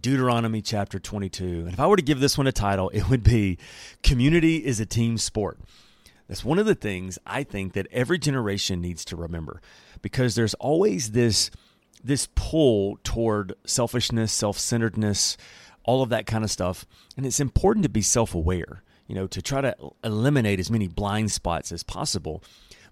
Deuteronomy chapter 22. And if I were to give this one a title, it would be Community is a Team Sport. That's one of the things I think that every generation needs to remember because there's always this this pull toward selfishness, self-centeredness, all of that kind of stuff, and it's important to be self-aware, you know, to try to eliminate as many blind spots as possible,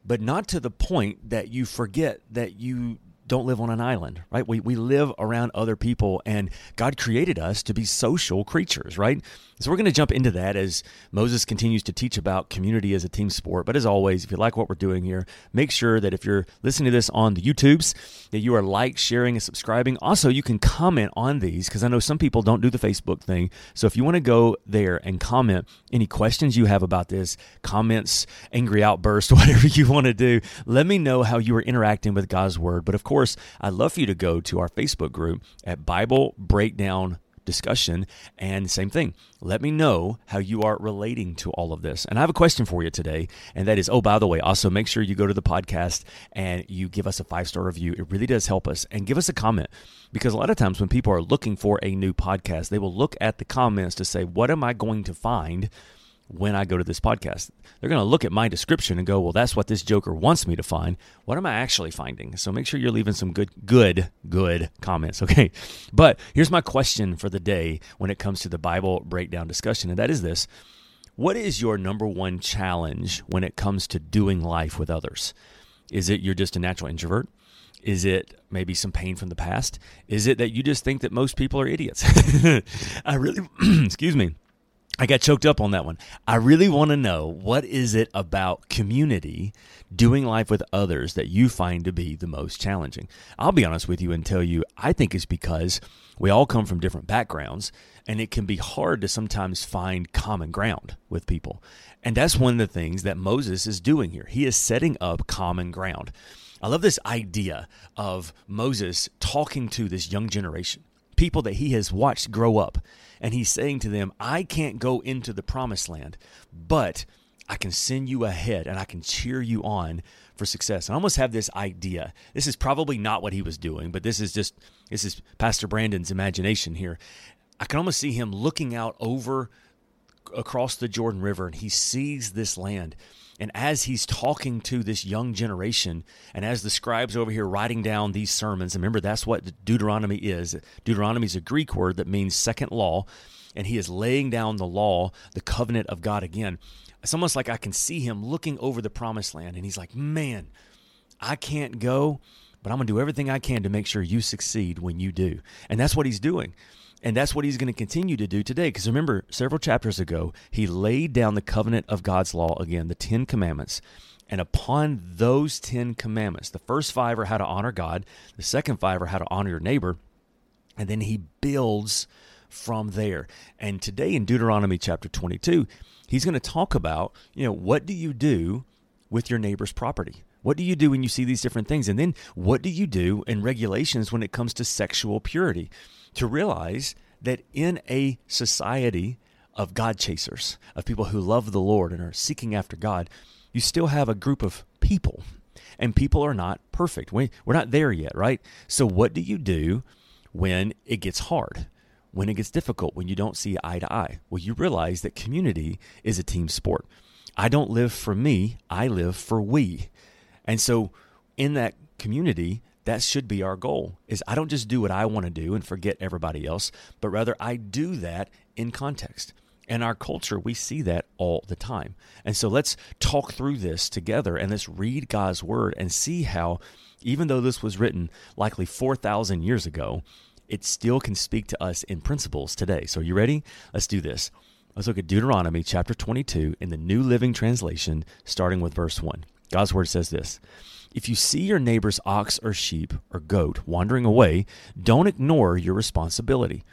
but not to the point that you forget that you don't live on an island, right? We, we live around other people, and God created us to be social creatures, right? So we're going to jump into that as Moses continues to teach about community as a team sport. But as always, if you like what we're doing here, make sure that if you're listening to this on the YouTubes, that you are like, sharing, and subscribing. Also, you can comment on these because I know some people don't do the Facebook thing. So if you want to go there and comment any questions you have about this, comments, angry outburst, whatever you want to do, let me know how you are interacting with God's word. But of course, I'd love for you to go to our Facebook group at Bible Breakdown discussion. And same thing, let me know how you are relating to all of this. And I have a question for you today, and that is oh, by the way, also make sure you go to the podcast and you give us a five star review. It really does help us. And give us a comment because a lot of times when people are looking for a new podcast, they will look at the comments to say, what am I going to find? When I go to this podcast. They're going to look at my description and go, "Well, that's what this joker wants me to find. What am I actually finding?" So make sure you're leaving some good good good comments, okay? But here's my question for the day when it comes to the Bible breakdown discussion, and that is this: What is your number one challenge when it comes to doing life with others? Is it you're just a natural introvert? Is it maybe some pain from the past? Is it that you just think that most people are idiots? I really excuse me. I got choked up on that one. I really want to know what is it about community, doing life with others that you find to be the most challenging. I'll be honest with you and tell you I think it's because we all come from different backgrounds and it can be hard to sometimes find common ground with people. And that's one of the things that Moses is doing here. He is setting up common ground. I love this idea of Moses talking to this young generation, people that he has watched grow up and he's saying to them, I can't go into the promised land, but I can send you ahead and I can cheer you on for success. I almost have this idea. This is probably not what he was doing, but this is just this is Pastor Brandon's imagination here. I can almost see him looking out over across the Jordan River and he sees this land and as he's talking to this young generation, and as the scribes over here writing down these sermons, remember that's what Deuteronomy is. Deuteronomy is a Greek word that means second law, and he is laying down the law, the covenant of God again. It's almost like I can see him looking over the promised land, and he's like, Man, I can't go, but I'm going to do everything I can to make sure you succeed when you do. And that's what he's doing. And that's what he's going to continue to do today. Because remember, several chapters ago, he laid down the covenant of God's law again, the Ten Commandments. And upon those Ten Commandments, the first five are how to honor God, the second five are how to honor your neighbor. And then he builds from there. And today in Deuteronomy chapter 22, he's going to talk about, you know, what do you do with your neighbor's property? What do you do when you see these different things? And then what do you do in regulations when it comes to sexual purity? To realize that in a society of God chasers, of people who love the Lord and are seeking after God, you still have a group of people, and people are not perfect. We, we're not there yet, right? So, what do you do when it gets hard? When it gets difficult, when you don't see eye to eye? Well, you realize that community is a team sport. I don't live for me, I live for we. And so, in that community, that should be our goal is i don't just do what i want to do and forget everybody else but rather i do that in context. In our culture we see that all the time. And so let's talk through this together and let's read god's word and see how even though this was written likely 4000 years ago it still can speak to us in principles today. So you ready? Let's do this. Let's look at deuteronomy chapter 22 in the new living translation starting with verse 1 god's word says this if you see your neighbor's ox or sheep or goat wandering away, don't ignore your responsibility.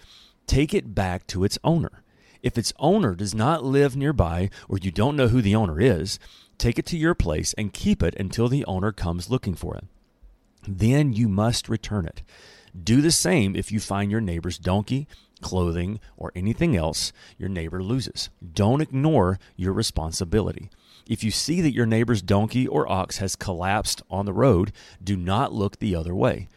Take it back to its owner. If its owner does not live nearby or you don't know who the owner is, take it to your place and keep it until the owner comes looking for it. Then you must return it. Do the same if you find your neighbor's donkey, clothing, or anything else your neighbor loses. Don't ignore your responsibility. If you see that your neighbor's donkey or ox has collapsed on the road, do not look the other way.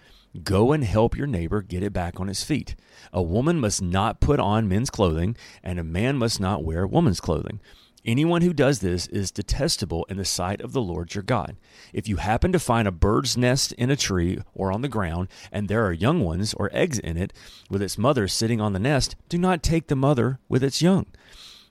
Go and help your neighbor get it back on its feet. A woman must not put on men's clothing, and a man must not wear woman's clothing. Anyone who does this is detestable in the sight of the Lord your God. If you happen to find a bird's nest in a tree or on the ground, and there are young ones or eggs in it, with its mother sitting on the nest, do not take the mother with its young.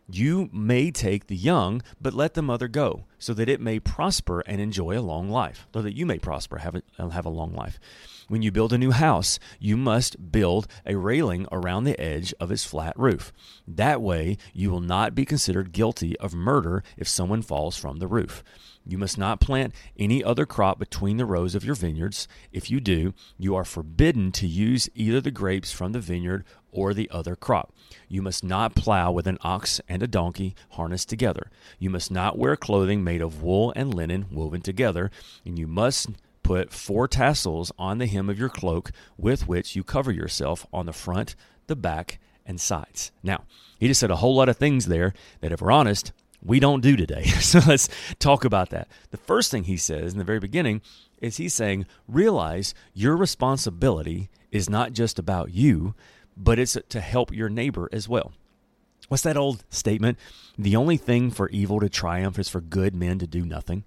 You may take the young, but let the mother go, so that it may prosper and enjoy a long life, so that you may prosper, have have a long life. When you build a new house, you must build a railing around the edge of its flat roof. That way, you will not be considered guilty of murder if someone falls from the roof. You must not plant any other crop between the rows of your vineyards. If you do, you are forbidden to use either the grapes from the vineyard or the other crop. You must not plow with an ox and a donkey harnessed together. You must not wear clothing made of wool and linen woven together, and you must put four tassels on the hem of your cloak with which you cover yourself on the front, the back, and sides. Now, he just said a whole lot of things there that, if we're honest, we don't do today. so let's talk about that. The first thing he says in the very beginning is he's saying, realize your responsibility is not just about you, but it's to help your neighbor as well. What's that old statement? The only thing for evil to triumph is for good men to do nothing.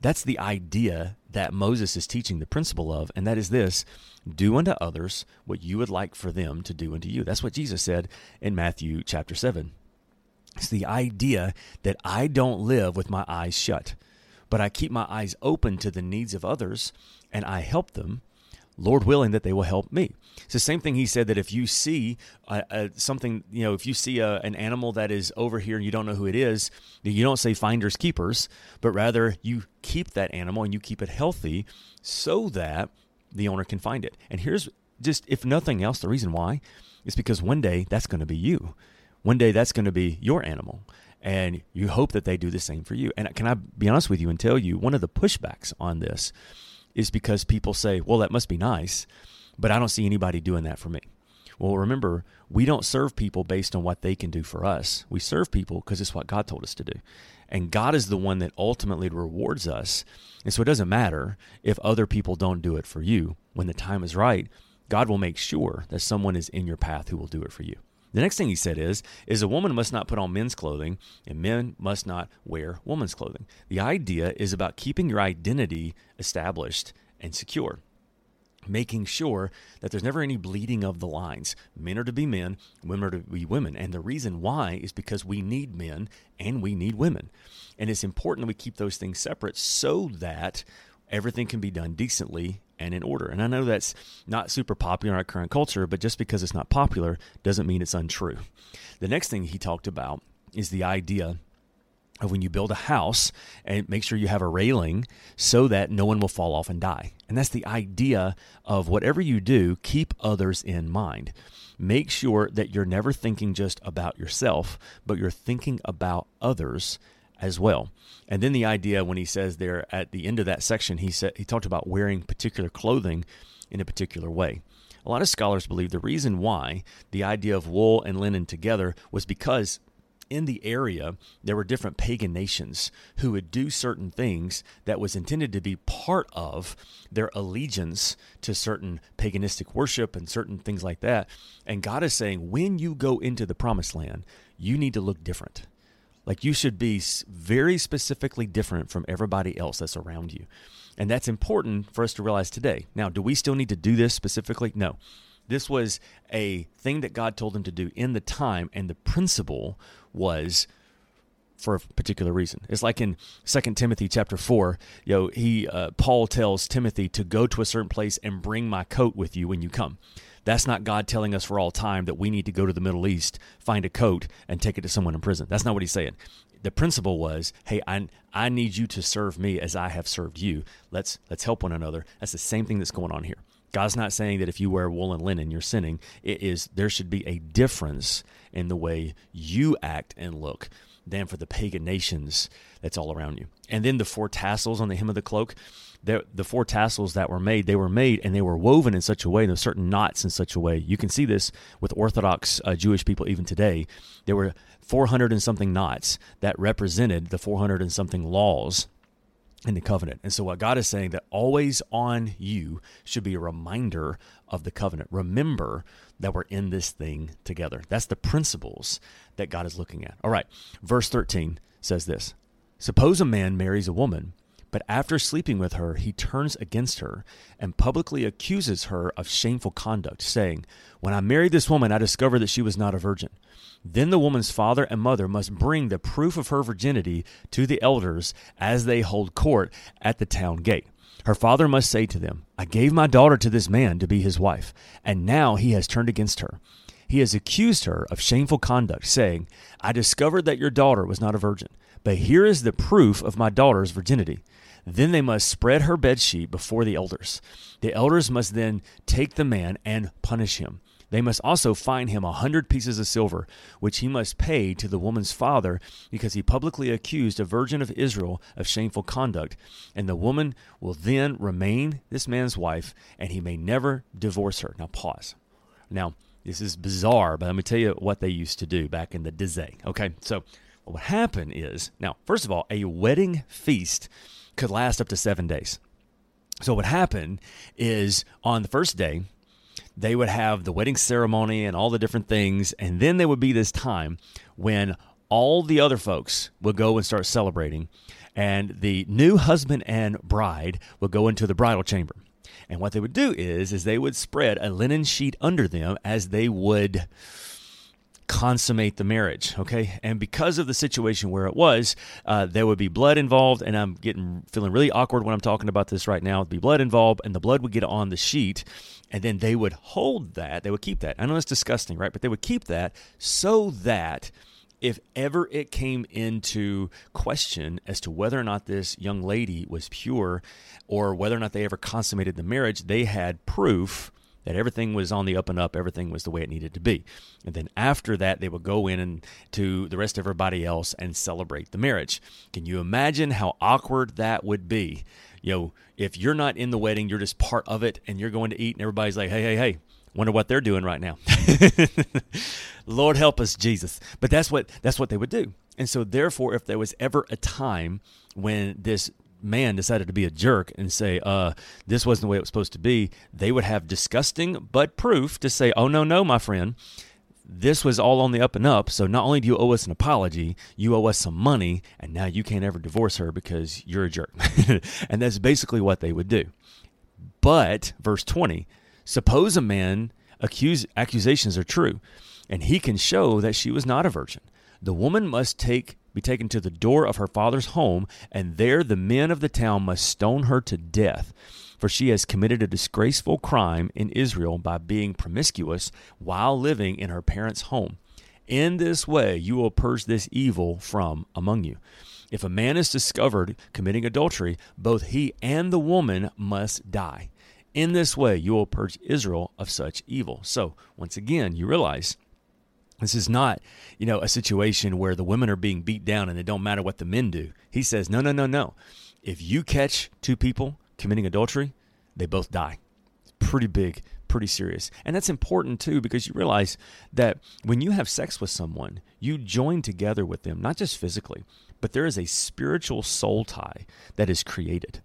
That's the idea that Moses is teaching the principle of, and that is this do unto others what you would like for them to do unto you. That's what Jesus said in Matthew chapter 7. It's the idea that I don't live with my eyes shut, but I keep my eyes open to the needs of others and I help them Lord willing that they will help me. It's the same thing he said that if you see uh, uh, something, you know, if you see a, an animal that is over here and you don't know who it is, you don't say finders keepers, but rather you keep that animal and you keep it healthy so that the owner can find it. And here's just, if nothing else, the reason why is because one day that's going to be you. One day that's going to be your animal. And you hope that they do the same for you. And can I be honest with you and tell you one of the pushbacks on this is because people say, well, that must be nice, but I don't see anybody doing that for me. Well, remember, we don't serve people based on what they can do for us. We serve people because it's what God told us to do. And God is the one that ultimately rewards us. And so it doesn't matter if other people don't do it for you. When the time is right, God will make sure that someone is in your path who will do it for you. The next thing he said is, is a woman must not put on men's clothing and men must not wear woman's clothing. The idea is about keeping your identity established and secure. Making sure that there's never any bleeding of the lines. Men are to be men, women are to be women. And the reason why is because we need men and we need women. And it's important that we keep those things separate so that everything can be done decently and in order. And I know that's not super popular in our current culture, but just because it's not popular doesn't mean it's untrue. The next thing he talked about is the idea of when you build a house and make sure you have a railing so that no one will fall off and die. And that's the idea of whatever you do, keep others in mind. Make sure that you're never thinking just about yourself, but you're thinking about others as well. And then the idea when he says there at the end of that section, he said he talked about wearing particular clothing in a particular way. A lot of scholars believe the reason why the idea of wool and linen together was because in the area there were different pagan nations who would do certain things that was intended to be part of their allegiance to certain paganistic worship and certain things like that. And God is saying when you go into the promised land, you need to look different like you should be very specifically different from everybody else that's around you. And that's important for us to realize today. Now, do we still need to do this specifically? No. This was a thing that God told them to do in the time, and the principle was for a particular reason. It's like in Second Timothy chapter 4, you know, he uh, Paul tells Timothy to go to a certain place and bring my coat with you when you come. That's not God telling us for all time that we need to go to the Middle East, find a coat, and take it to someone in prison. That's not what he's saying. The principle was, hey, I, I need you to serve me as I have served you. Let's let's help one another. That's the same thing that's going on here. God's not saying that if you wear wool and linen, you're sinning. It is there should be a difference in the way you act and look than for the pagan nations that's all around you. And then the four tassels on the hem of the cloak, the four tassels that were made, they were made and they were woven in such a way, there certain knots in such a way. You can see this with Orthodox uh, Jewish people even today. There were 400 and something knots that represented the 400 and something laws in the covenant. And so what God is saying that always on you should be a reminder of the covenant. Remember that we're in this thing together. That's the principles that God is looking at. All right. Verse 13 says this. Suppose a man marries a woman, but after sleeping with her, he turns against her and publicly accuses her of shameful conduct, saying, When I married this woman, I discovered that she was not a virgin. Then the woman's father and mother must bring the proof of her virginity to the elders as they hold court at the town gate. Her father must say to them, I gave my daughter to this man to be his wife, and now he has turned against her. He has accused her of shameful conduct, saying, I discovered that your daughter was not a virgin, but here is the proof of my daughter's virginity. Then they must spread her bedsheet before the elders. The elders must then take the man and punish him. They must also fine him a hundred pieces of silver, which he must pay to the woman's father, because he publicly accused a virgin of Israel of shameful conduct. And the woman will then remain this man's wife, and he may never divorce her. Now, pause. Now, this is bizarre, but let me tell you what they used to do back in the day. Okay, so what would happen is now, first of all, a wedding feast could last up to seven days. So what happened is on the first day, they would have the wedding ceremony and all the different things. And then there would be this time when all the other folks would go and start celebrating. And the new husband and bride would go into the bridal chamber. And what they would do is, is they would spread a linen sheet under them as they would consummate the marriage. Okay, and because of the situation where it was, uh, there would be blood involved, and I'm getting feeling really awkward when I'm talking about this right now. There'd be blood involved, and the blood would get on the sheet, and then they would hold that. They would keep that. I know it's disgusting, right? But they would keep that so that if ever it came into question as to whether or not this young lady was pure or whether or not they ever consummated the marriage, they had proof that everything was on the up and up, everything was the way it needed to be. And then after that, they would go in and to the rest of everybody else and celebrate the marriage. Can you imagine how awkward that would be? You know, if you're not in the wedding, you're just part of it and you're going to eat and everybody's like, hey, hey, hey, wonder what they're doing right now. Lord help us, Jesus. But that's what that's what they would do. And so therefore, if there was ever a time when this man decided to be a jerk and say, uh, this wasn't the way it was supposed to be, they would have disgusting but proof to say, oh, no, no, my friend, this was all on the up and up. So not only do you owe us an apology, you owe us some money, and now you can't ever divorce her because you're a jerk. and that's basically what they would do. But, verse 20, suppose a man accuse accusations are true, and he can show that she was not a virgin. The woman must take be taken to the door of her father's home, and there the men of the town must stone her to death. For she has committed a disgraceful crime in Israel by being promiscuous while living in her parents' home. In this way you will purge this evil from among you. If a man is discovered committing adultery, both he and the woman must die. In this way you will purge Israel of such evil. So, once again, you realize this is not, you know, a situation where the women are being beat down and it don't matter what the men do. He says, no, no, no, no. If you catch two people committing adultery, they both die. It's pretty big, pretty serious. And that's important too because you realize that when you have sex with someone, you join together with them, not just physically, but there is a spiritual soul tie that is created.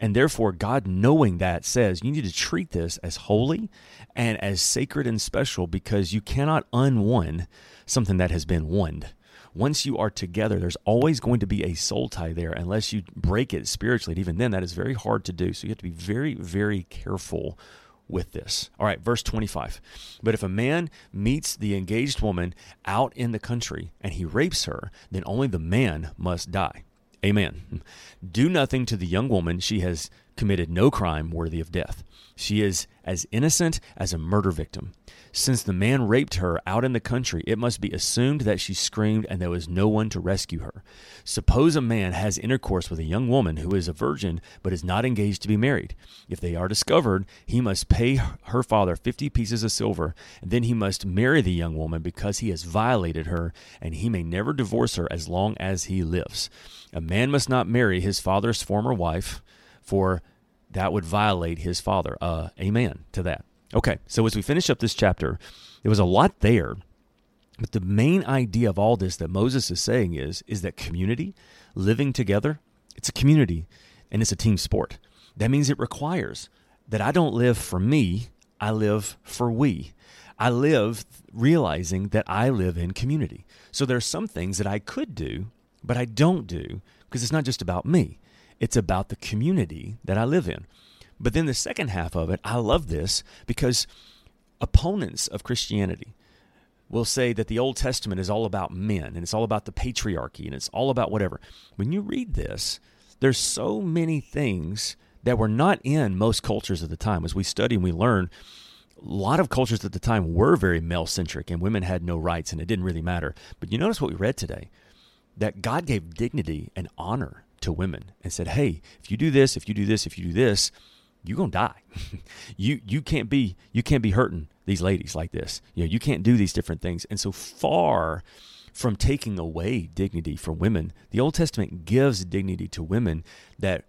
And therefore, God, knowing that, says you need to treat this as holy and as sacred and special because you cannot unone something that has been won. Once you are together, there's always going to be a soul tie there unless you break it spiritually. And even then, that is very hard to do. So you have to be very, very careful with this. All right, verse 25. But if a man meets the engaged woman out in the country and he rapes her, then only the man must die. Amen. Do nothing to the young woman she has committed no crime worthy of death. She is as innocent as a murder victim. Since the man raped her out in the country, it must be assumed that she screamed and there was no one to rescue her. Suppose a man has intercourse with a young woman who is a virgin but is not engaged to be married. If they are discovered, he must pay her father 50 pieces of silver, and then he must marry the young woman because he has violated her, and he may never divorce her as long as he lives. A man must not marry his father's former wife, for that would violate his father. Uh, amen to that. Okay, so as we finish up this chapter, there was a lot there, but the main idea of all this that Moses is saying is is that community, living together, it's a community and it's a team sport. That means it requires that I don't live for me, I live for we. I live realizing that I live in community. So there are some things that I could do, but I don't do because it's not just about me. It's about the community that I live in. But then the second half of it, I love this because opponents of Christianity will say that the Old Testament is all about men and it's all about the patriarchy and it's all about whatever. When you read this, there's so many things that were not in most cultures at the time. As we study and we learn, a lot of cultures at the time were very male centric and women had no rights and it didn't really matter. But you notice what we read today that God gave dignity and honor to women and said, "Hey, if you do this, if you do this, if you do this, you're gonna die. you you can't be you can't be hurting these ladies like this. You know, you can't do these different things." And so far from taking away dignity from women, the Old Testament gives dignity to women that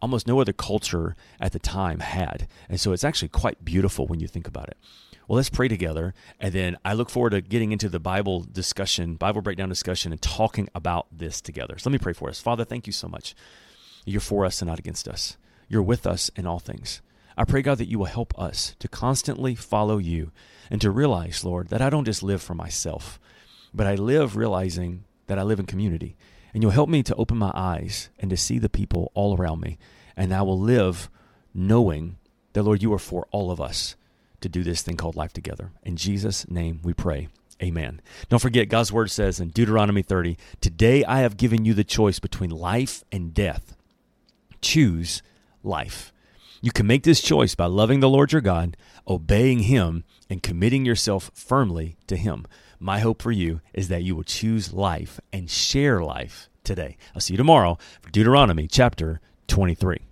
almost no other culture at the time had. And so it's actually quite beautiful when you think about it. Well, let's pray together. And then I look forward to getting into the Bible discussion, Bible breakdown discussion, and talking about this together. So let me pray for us. Father, thank you so much. You're for us and not against us. You're with us in all things. I pray, God, that you will help us to constantly follow you and to realize, Lord, that I don't just live for myself, but I live realizing that I live in community. And you'll help me to open my eyes and to see the people all around me. And I will live knowing that, Lord, you are for all of us to do this thing called life together. In Jesus' name we pray. Amen. Don't forget, God's word says in Deuteronomy 30 Today I have given you the choice between life and death. Choose life. You can make this choice by loving the Lord your God, obeying Him, and committing yourself firmly to Him. My hope for you is that you will choose life and share life today. I'll see you tomorrow for Deuteronomy chapter 23.